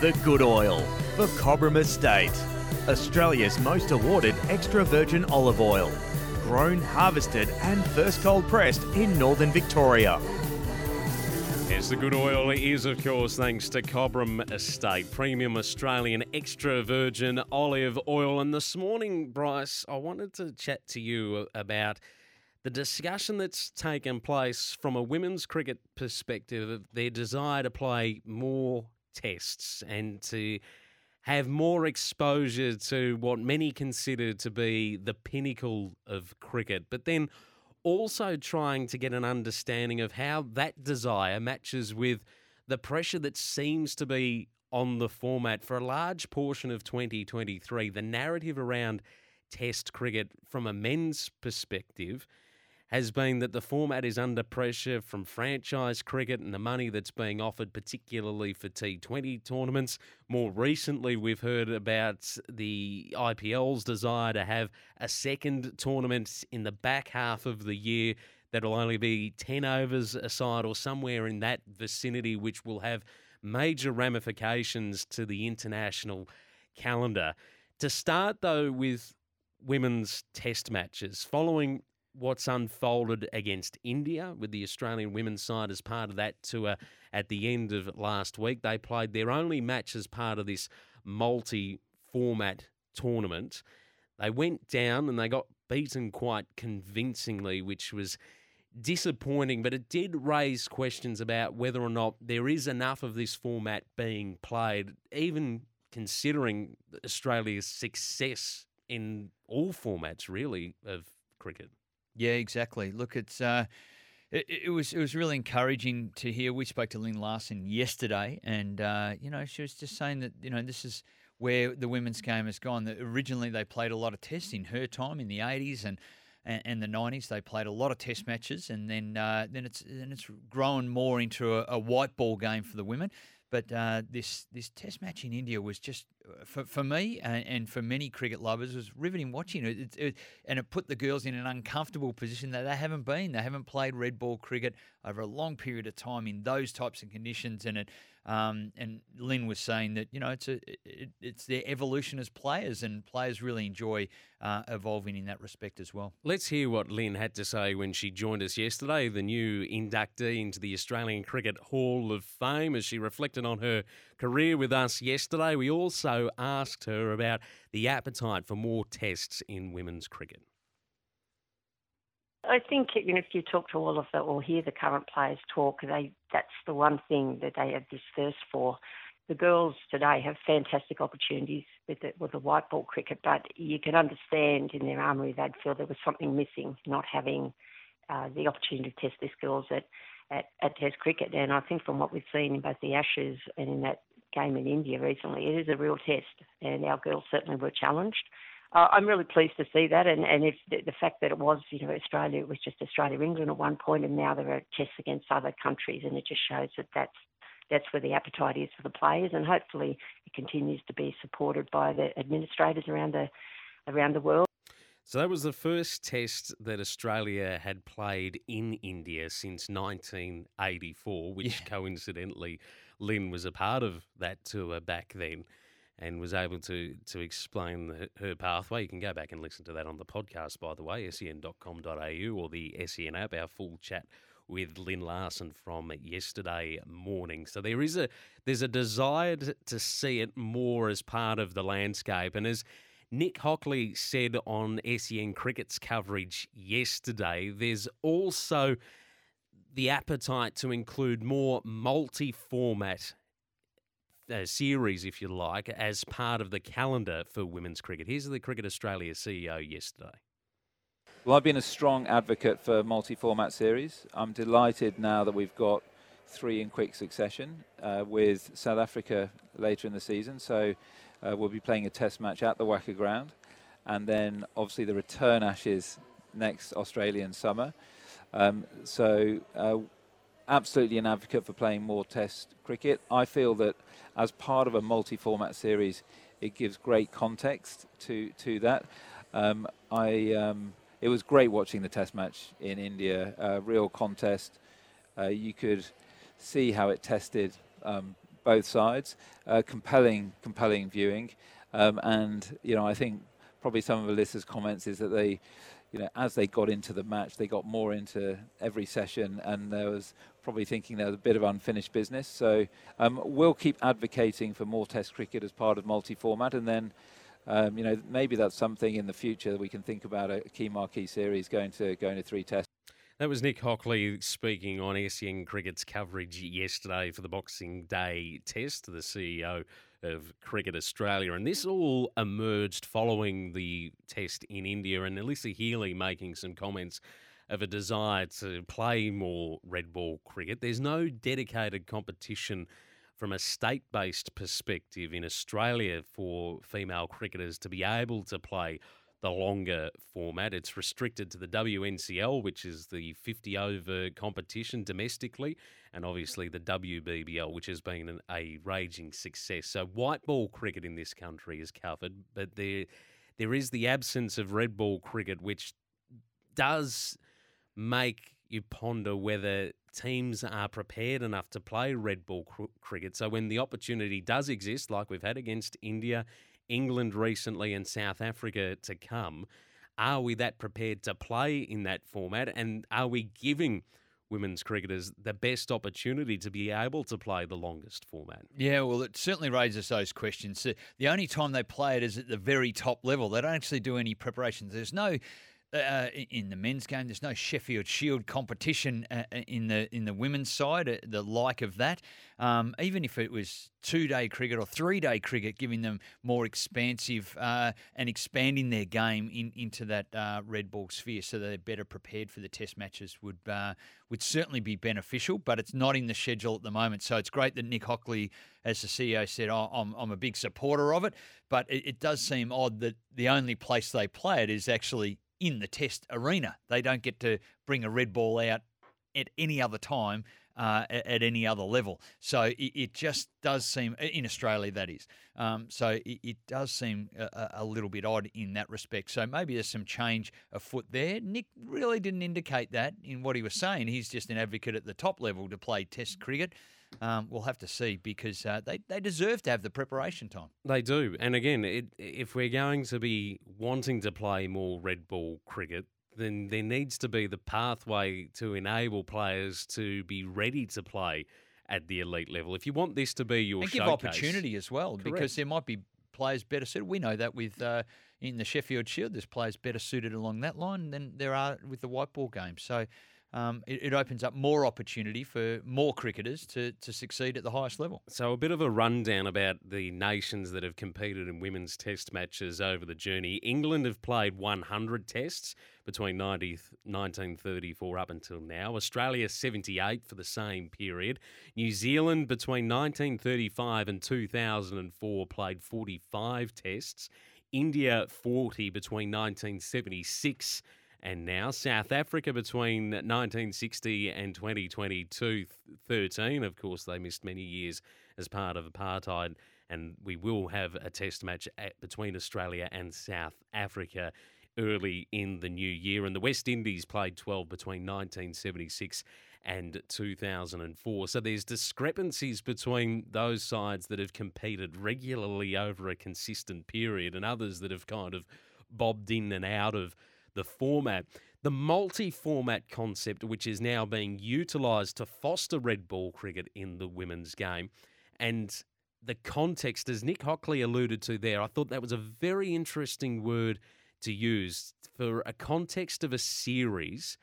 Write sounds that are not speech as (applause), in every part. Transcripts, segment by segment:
The Good Oil for Cobram Estate. Australia's most awarded extra virgin olive oil. Grown, harvested, and first cold pressed in northern Victoria. Yes, the good oil is, of course, thanks to Cobram Estate, premium Australian extra virgin olive oil. And this morning, Bryce, I wanted to chat to you about the discussion that's taken place from a women's cricket perspective of their desire to play more tests and to have more exposure to what many consider to be the pinnacle of cricket. But then also trying to get an understanding of how that desire matches with the pressure that seems to be on the format for a large portion of 2023. The narrative around Test cricket from a men's perspective has been that the format is under pressure from franchise cricket and the money that's being offered, particularly for T20 tournaments. More recently, we've heard about the IPL's desire to have a second tournament in the back half of the year that'll only be 10 overs aside or somewhere in that vicinity, which will have major ramifications to the international calendar. To start, though, with women's test matches, following what's unfolded against India with the Australian women's side as part of that tour at the end of last week. They played their only match as part of this multi format tournament. They went down and they got beaten quite convincingly, which was disappointing, but it did raise questions about whether or not there is enough of this format being played, even considering Australia's success in all formats, really, of cricket. Yeah, exactly. Look, it's uh, it, it was it was really encouraging to hear. We spoke to Lyn Larsen yesterday, and uh, you know she was just saying that you know this is where the women's game has gone. That originally they played a lot of tests in her time in the eighties and. And, and the '90s, they played a lot of Test matches, and then uh, then it's then it's grown more into a, a white ball game for the women. But uh, this this Test match in India was just uh, for, for me and, and for many cricket lovers was riveting watching it. It, it. And it put the girls in an uncomfortable position that they haven't been. They haven't played red ball cricket over a long period of time in those types of conditions. And it um, and Lyn was saying that you know it's a it, it's their evolution as players, and players really enjoy uh, evolving in that respect as well. Let's hear what Lyn had to say when she joined us yesterday, the new inductee into the Australian Cricket Hall of Fame, as she reflected on her career with us yesterday. We also asked her about the appetite for more tests in women's cricket. I think you know if you talk to all of the or hear the current players talk, they that's the one thing that they have this thirst for. The girls today have fantastic opportunities with the, with the white ball cricket, but you can understand in their armoury they'd feel there was something missing, not having uh, the opportunity to test these girls at, at, at Test cricket. And I think from what we've seen in both the Ashes and in that game in India recently, it is a real test, and our girls certainly were challenged uh, I'm really pleased to see that, and and if the, the, fact that it was, you know, Australia, it was just Australia, England at one point, and now there are tests against other countries, and it just shows that that's that's where the appetite is for the players, and hopefully it continues to be supported by the administrators around the around the world. So that was the first test that Australia had played in India since 1984, which yeah. coincidentally Lyn was a part of that tour back then and was able to to explain the, her pathway. You can go back and listen to that on the podcast, by the way, sen.com.au or the SEN app. Our full chat with Lyn Larsen from yesterday morning. So there is a there's a desire to, see it more as part of the landscape, and as Nick Hockley said on SEN Cricket's coverage yesterday, there's also the appetite to include more multi format uh, series, if you like, as part of the calendar for women's cricket. Here's the Cricket Australia CEO yesterday. Well, I've been a strong advocate for multi format series. I'm delighted now that we've got three in quick succession uh, with South Africa later in the season. So uh, we'll be playing a test match at the WACA ground. And then obviously the return Ashes next Australian summer. Um, so uh, absolutely an advocate for playing more test cricket. I feel that as part of a multi-format series, it gives great context to to that. Um, I um, it was great watching the test match in India, uh, real contest. Uh, you could see how it tested um, both sides, uh, compelling compelling viewing, um, and you know I think probably some of Alyssa's comments is that they you know, as they got into the match, they got more into every session, and there was probably thinking there was a bit of unfinished business. So um, we'll keep advocating for more Test cricket as part of multi-format, and then. Um, you know, maybe that's something in the future that we can think about a key marquee series going to going to three tests. That was Nick Hockley speaking on SEN Cricket's coverage yesterday for the Boxing Day Test. The CEO of Cricket Australia. And this all emerged following the test in India and Alyssa Healy making some comments of a desire to play more red ball cricket. There's no dedicated competition from a state based perspective in Australia for female cricketers to be able to play the longer format. It's restricted to the WNCL, which is the 50 over competition domestically, and obviously the WBBL, which has been an, a raging success. So white ball cricket in this country is covered, but there there is the absence of red ball cricket, which does make you ponder whether teams are prepared enough to play red ball cr- cricket. So when the opportunity does exist, like we've had against India England recently and South Africa to come. Are we that prepared to play in that format? And are we giving women's cricketers the best opportunity to be able to play the longest format? Yeah, well, it certainly raises those questions. The only time they play it is at the very top level. They don't actually do any preparations. There's no uh, in the men's game. There's no Sheffield Shield competition uh, uh, in the in the women's side, uh, the like of that. Um, even if it was two day cricket or three day cricket, giving them more expansive uh, and expanding their game in, into that uh, red ball sphere, so they're better prepared for the test matches would would certainly be beneficial. But it's not in the schedule at the moment, so it's great that Nick Hockley, as the CEO said, oh, I'm I'm a big supporter of it. But it, it does seem odd that the only place they play it is actually in the test arena. They don't get to bring a red ball out at any other time uh, at, any other level. So it, it, just does seem, in Australia, that is. Um, so it, it, does seem a, a, little bit odd in that respect. So maybe there's some change afoot there. Nick really didn't indicate that in what he was saying. He's just an advocate at the top level to play test cricket. Um, we'll have to see because uh, they, they deserve to have the preparation time. They do. And again, it, if we're going to be wanting to play more red ball cricket, then there needs to be the pathway to enable players to be ready to play at the elite level. If you want this to be your and give showcase, opportunity as well, correct. because there might be players better suited. We know that with uh, in the Sheffield Shield, there's players better suited along that line than there are with the white ball game. So um, it, it, opens up more opportunity for more cricketers to, to succeed at the highest level. So, a bit of a rundown about the nations that have competed in women's test matches over the journey. England have played 100 tests between 90, 1934 up until now. Australia 78 for the same period. New Zealand between 1935 and 2004 played 45 tests. India 40 between 1976 and now. South Africa between 1960 and 2022, 13. Of course, they missed many years as part of apartheid, and we will have a test match at, between Australia and South Africa early in the new year. And the West Indies played 12 between 1976 and 2004. So there's discrepancies between those sides that have competed regularly over a consistent period and others that have kind of bobbed in and out of the format. the multi format concept, which is now being utilised to foster red ball cricket in the women's game, and the context, as Nick Hockley alluded to there, I thought that was a very interesting word to use for a context of a series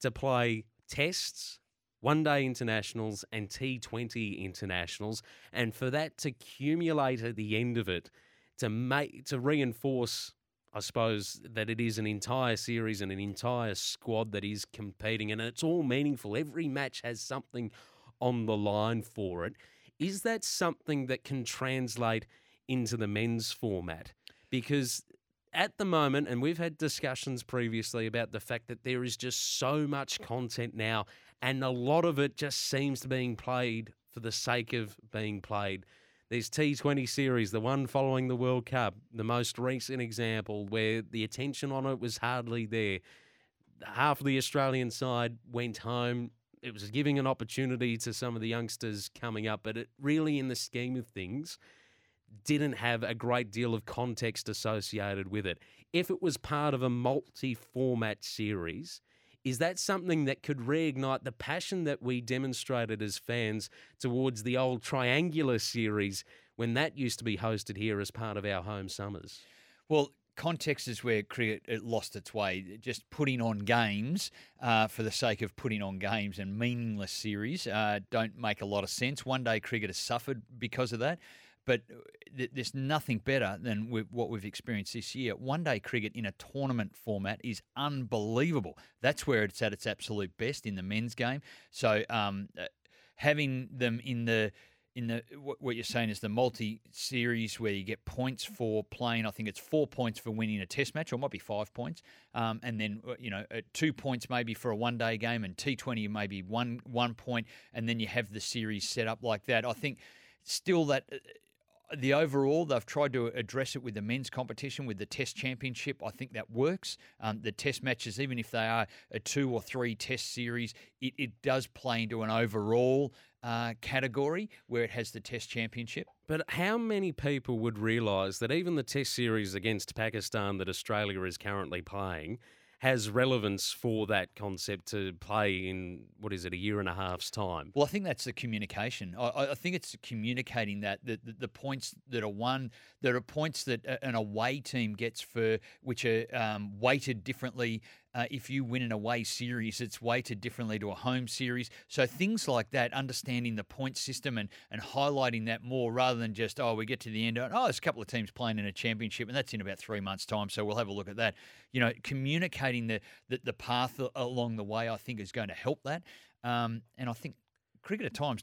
to play tests, one day internationals, and T20 internationals, and for that to accumulate at the end of it to make to reinforce I suppose that it is an entire series and an entire squad that is competing, and it's all meaningful. Every match has something on the line for it. Is that something that can translate into the men's format? Because at the moment, and we've had discussions previously about the fact that there is just so much content now, and a lot of it just seems to be being played for the sake of being played. There's T20 series, the one following the World Cup, the most recent example where the attention on it was hardly there. Half of the Australian side went home. It was giving an opportunity to some of the youngsters coming up, but it really, in the scheme of things, didn't have a great deal of context associated with it. If it was part of a multi format series, is that something that could reignite the passion that we demonstrated as fans towards the old triangular series when that used to be hosted here as part of our home summers? Well, context is where cricket lost its way. Just putting on games uh, for the sake of putting on games and meaningless series uh, don't make a lot of sense. One day cricket has suffered because of that. But there's nothing better than what we've experienced this year. One day cricket in a tournament format is unbelievable. That's where it's at its absolute best in the men's game. So um, uh, having them in the in the what you're saying is the multi series where you get points for playing. I think it's four points for winning a test match, or it might be five points, um, and then uh, you know uh, two points maybe for a one day game, and T20 maybe one one point, and then you have the series set up like that. I think still that the overall, they've tried to address it with the men's competition, with the Test Championship. I think that works. Um, the Test matches, even if they are a two or three Test series, it, it does play into an overall uh, category where it has the Test Championship. But how many people would realise that even the Test series against Pakistan that Australia is currently playing has relevance for that concept to play in what is it a year and a half's time? Well, I think that's the communication. I, I think it's communicating that the, the, the points that are won, there are points that an away team gets for which are um, weighted differently. Uh, if you win an away series, it's weighted differently to a home series. So things like that, understanding the point system and, and highlighting that more rather than just, oh, we get to the end, oh, there's a couple of teams playing in a championship, and that's in about three months' time, so we'll have a look at that. You know, communicating the, the, the path along the way, I think, is going to help that. Um, and I think cricket at times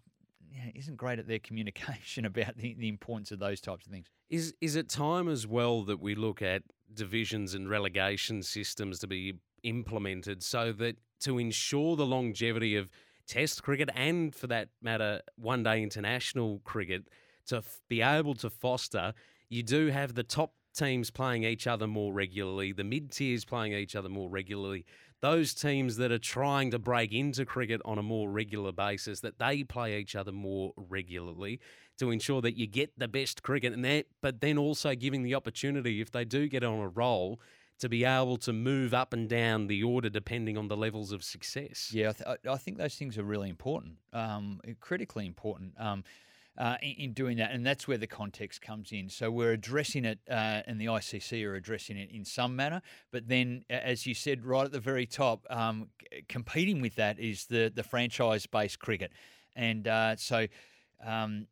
yeah, isn't great at their communication (laughs) about the, the importance of those types of things. Is is it time as well that we look at divisions and relegation systems to be implemented so that to ensure the longevity of Test cricket and, for that matter, one day international cricket, to f- be able to foster, you do have the top teams playing each other more regularly, the mid tiers playing each other more regularly. Those teams that are trying to break into cricket on a more regular basis, that they play each other more regularly to ensure that you get the best cricket, and that, but then also giving the opportunity if they do get on a roll to be able to move up and down the order depending on the levels of success. Yeah, I, th- I think those things are really important, um, critically important. Um, uh, in, in, doing that, and that's where the context comes in. So we're addressing it, uh, and the ICC are addressing it in some manner. But then, as you said right at the very top, um, c- competing with that is the the franchise-based cricket, and uh, so um,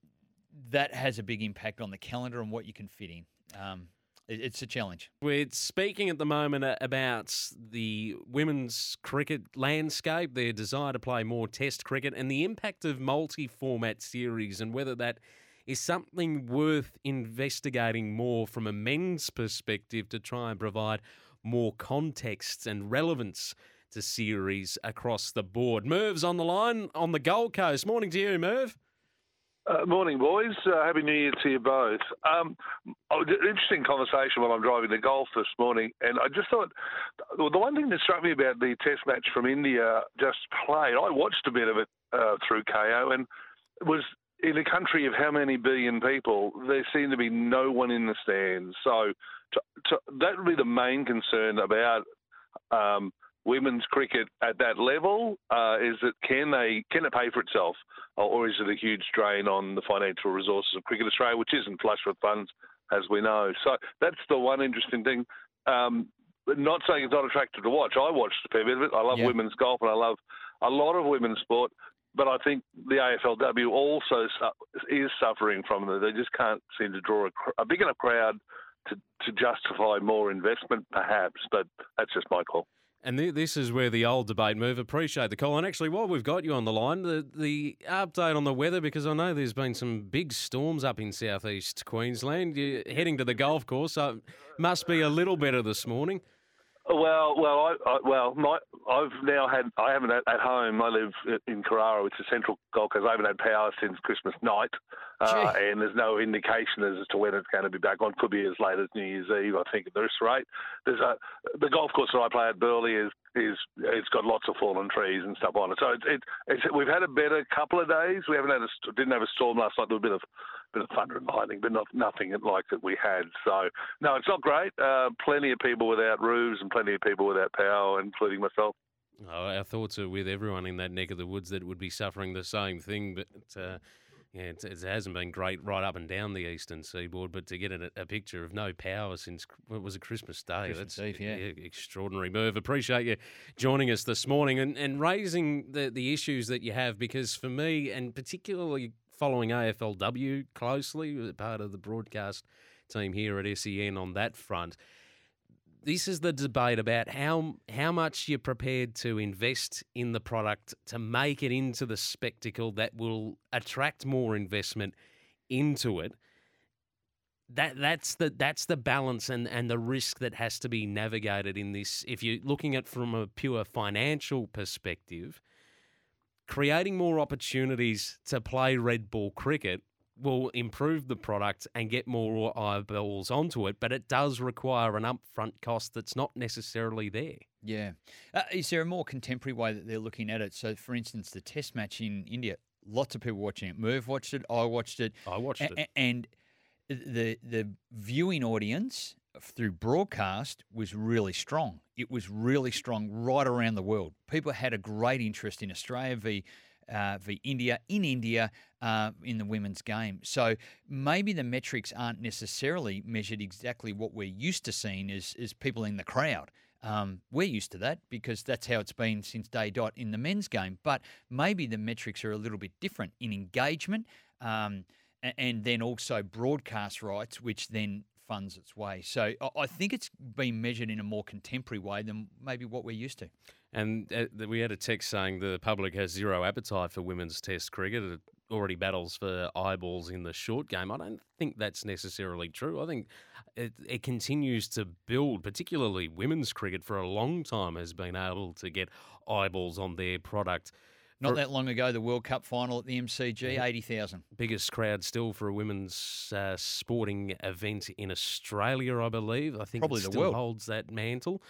that has a big impact on the calendar and what you can fit in. Um, it's a challenge. We're speaking at the moment about the women's cricket landscape, their desire to play more test cricket, and the impact of multi format series, and whether that is something worth investigating more from a men's perspective to try and provide more context and relevance to series across the board. Merv's on the line on the Gold Coast. Morning to you, Merv. Uh, morning, boys. Uh, Happy New Year to you both. Um, oh, interesting conversation while I'm driving to golf this morning, and I just thought the one thing that struck me about the Test match from India just played. I watched a bit of it uh, through Kayo, and was in a country of how many billion people, there seemed to be no one in the stands. So to, to, that would be the main concern about um, women's cricket at that level? Uh, is it can they can it pay for itself, or, is it a huge drain on the financial resources of Cricket Australia, which isn't flush with funds, as we know? So that's the one interesting thing. Um, not saying it's not attractive to watch. I watched a fair bit of it. I love Yeah. women's golf and I love a lot of women's sport. But I think the AFLW also su- is suffering from it. They just can't seem to draw a, cr- a big enough crowd to, to justify more investment, perhaps. But that's just my call. And th- this is where the old debate move. Appreciate the call. And actually, while we've got you on the line, the, the update on the weather, because I know there's been some big storms up in southeast Queensland. You're heading to the golf course, so it must be a little better this morning. Well, well, I, I well, my, I've now had. I haven't at, at home. I live in Carrara, which is central Gold Coast. I haven't had power since Christmas night, uh, and there's no indication as to when it's going to be back on. Could be as late as New Year's Eve, I think, at this rate. There's a the golf course that I play at Burleigh is is it's got lots of fallen trees and stuff on it. So it's it, it's we've had a better couple of days. We haven't had a didn't have a storm last night. There was a bit of bit of thunder and lightning, but not nothing like that we had. So no, it's not great. Uh, plenty of people without roofs and plenty of people without power, including myself. Oh, our thoughts are with everyone in that neck of the woods that would be suffering the same thing. But uh, yeah, it, it hasn't been great right up and down the eastern seaboard. But to get a, a picture of no power since what was a Christmas Day, Christmas that's Eve, yeah. extraordinary move. Appreciate you joining us this morning and, and raising the, the issues that you have because for me, and particularly following AFLW closely, part of the broadcast team here at SEN on that front this is the debate about how how much you're prepared to invest in the product to make it into the spectacle that will attract more investment into it. That that's the that's the balance and, and the risk that has to be navigated in this. If you're looking at from a pure financial perspective, creating more opportunities to play red ball cricket will improve the product and get more eyeballs onto it, but it does require an upfront cost that's not necessarily there. Yeah. Uh, is there a more contemporary way that they're looking at it? So, for instance, the test match in India, lots of people watching it. Merv watched it. I watched it. I watched A- it. And the the viewing audience through broadcast was really strong. It was really strong right around the world. People had a great interest in Australia v uh, v India in India uh, in the women's game. So maybe the metrics aren't necessarily measured exactly what we're used to seeing as as people in the crowd. Um, we're used to that because that's how it's been since day dot in the men's game. But maybe the metrics are a little bit different in engagement um, and then also broadcast rights, which then funds its way. So I- think it's been measured in a more contemporary way than maybe what we're used to. And uh, we had a text saying the public has zero appetite for women's Test cricket. It already battles for eyeballs in the short game. I don't think that's necessarily true. I think it, it continues to build, particularly women's cricket for a long time has been able to get eyeballs on their product. Not that long ago, the World Cup final at the MCG, 80,000. biggest crowd still for a women's uh, sporting event in Australia, I believe. I think Probably it the still world. holds that mantle.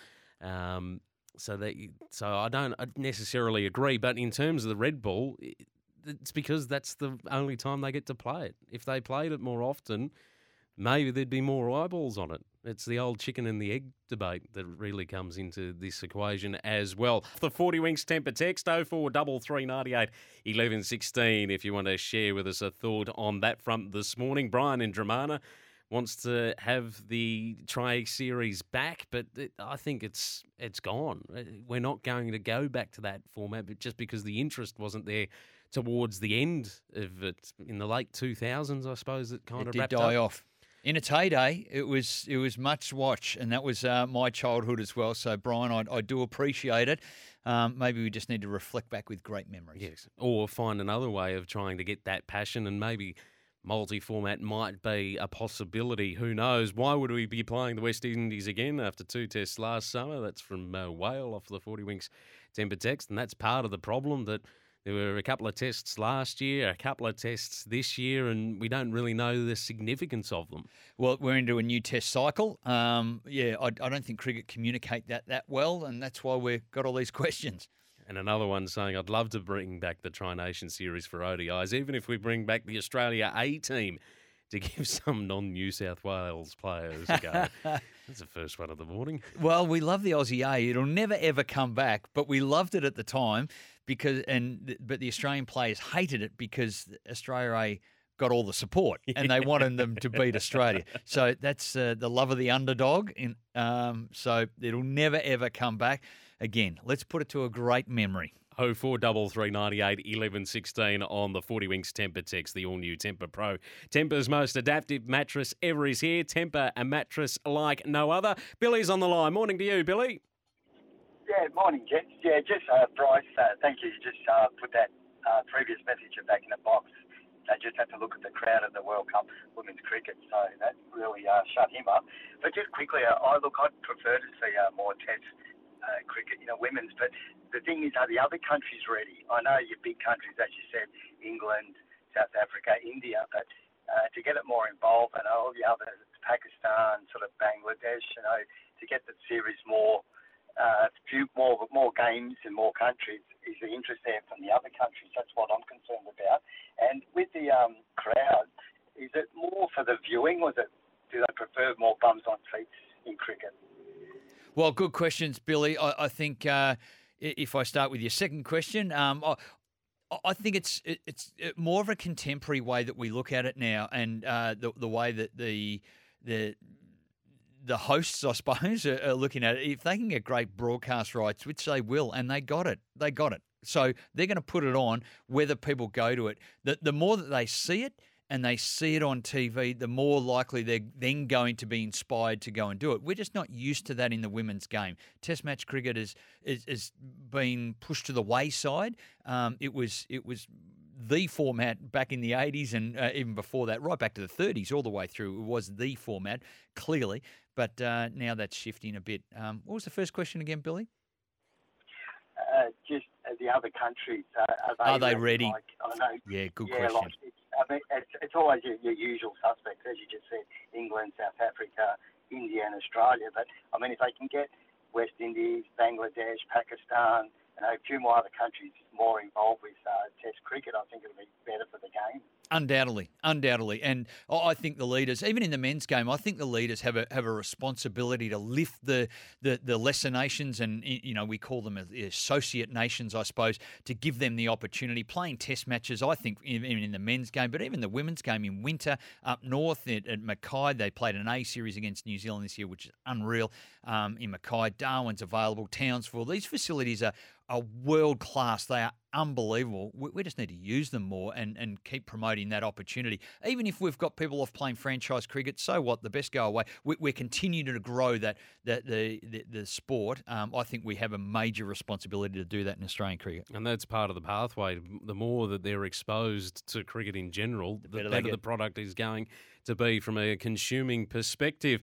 Um, so that you- so I don't uh, necessarily agree, but in terms of the red ball, i- it's because that's the only time they get to play it. If they played it more often, maybe there'd be more eyeballs on it. It's the old chicken and the egg debate that really comes into this equation as well. The 40 Winks Tempur text 043398 1116 if you want to share with us a thought on that front this morning. Brian in Dromana wants to have the Tri series back, but it, I think it's it's gone. Uh, We're not going to go back to that format, but just because the interest wasn't there towards the end of it in the late 2000s, I suppose it kind It of did die up. off. In its heyday, it was it was much watch, and that was uh, my childhood as well. So, Brian, I, I do appreciate it. Um, maybe we just need to reflect back with great memories. Yes, or find another way of trying to get that passion, and maybe multi-format might be a possibility. Who knows? Why would we be playing the West Indies again after two tests last summer? That's from uh, Whale off the Forty Winks Tempur text, and that's part of the problem that. There were a couple of tests last year, a couple of tests this year, and we don't really know the significance of them. Well, we're into a new test cycle. Um, yeah, I, I don't think cricket communicate that that well, and that's why we've got all these (laughs) questions. And another one saying, I'd love to bring back the Tri Nation series for ODIs, even if we bring back the Australia A team to (laughs) give some non-New South Wales players a go. (laughs) That's the first one of the morning. Well, we love the Aussie A. It'll never ever come back, but we loved it at the time because and but the Australian players hated it because Australia A got all the support (laughs) and they wanted them to beat Australia. So that's uh, the love of the underdog. In, um, so it'll never ever come back. Again, let's put it to a great memory. Oh four double three ninety eight eleven sixteen on the Forty Winks Tempur Text, the all new Tempur Pro. Tempur's most adaptive mattress ever is here. Tempur, a mattress like no other. Billy's on the line. Morning to you, Billy. Yeah, morning, gents. Yeah, just uh, Bryce, uh, thank you. You just uh, put that uh, previous message back in the box. They just had to look at the crowd at the World Cup women's cricket, so that really uh, shut him up. But just quickly, uh, I look, I'd prefer to see uh, more Test uh, cricket, you know, women's. But the thing is, are the other countries ready? I know your big countries, as you said, England, South Africa, India, but uh, to get it more involved, and all the other Pakistan, sort of Bangladesh, you know, to get the series more, uh, few more more games in more countries is the interest there from the other countries. That's what I'm concerned about. And with the um, crowd, is it more for the viewing, or is it, do they prefer more bums on seats in cricket? Well, good questions, Billy. I, I think uh, if I start with your second question, um, I, I think it's it's more of a contemporary way that we look at it now, and uh, the the way that the the the hosts, I (laughs) suppose, are, are looking at it. If they can get great broadcast rights, which they will, and they got it, they got it. So they're going to put it on whether people go to it. The, the more that they see it and they see it on TV, the more likely they're then going to be inspired to go and do it. We're just not used to that in the women's game. Test match cricket is is, is been pushed to the wayside. Um, it was it was the format back in the 80s and uh, even before that, right back to the 30s, all the way through. It was the format, clearly. But uh, now that's shifting a bit. Um, what was the first question again, Billy? Uh, just uh, the other countries, uh, are they, Are they ready? Like, I know, Yeah, good yeah, question. Like I mean, it's, it's always your, your usual suspects, as you just said, England, South Africa, India, and Australia. But I mean, if they can get West Indies, Bangladesh, Pakistan, know, a few more other countries more involved with uh, Test cricket, I think it'll be better for the game. Undoubtedly, undoubtedly, and I think the leaders, even in the men's game, I think the leaders have a have a responsibility to lift the the, the lesser nations, and you know we call them the associate nations, I suppose, to give them the opportunity playing Test matches. I think even in the men's game, but even the women's game in winter up north at, at Mackay, they played an A series against New Zealand this year, which is unreal. Um, in Mackay, Darwin's available, Townsville. These facilities are are world class. They are unbelievable. We, we, just need to use them more and, and keep promoting that opportunity. Even if we've got people off playing franchise cricket, so what? The best go away. We, we're continuing to grow that, that the, the, the sport. Um, I think we have a major responsibility to do that in Australian cricket. And that's part of the pathway. The more that they're exposed to cricket in general, the, better better, the product is going to be from a consuming perspective.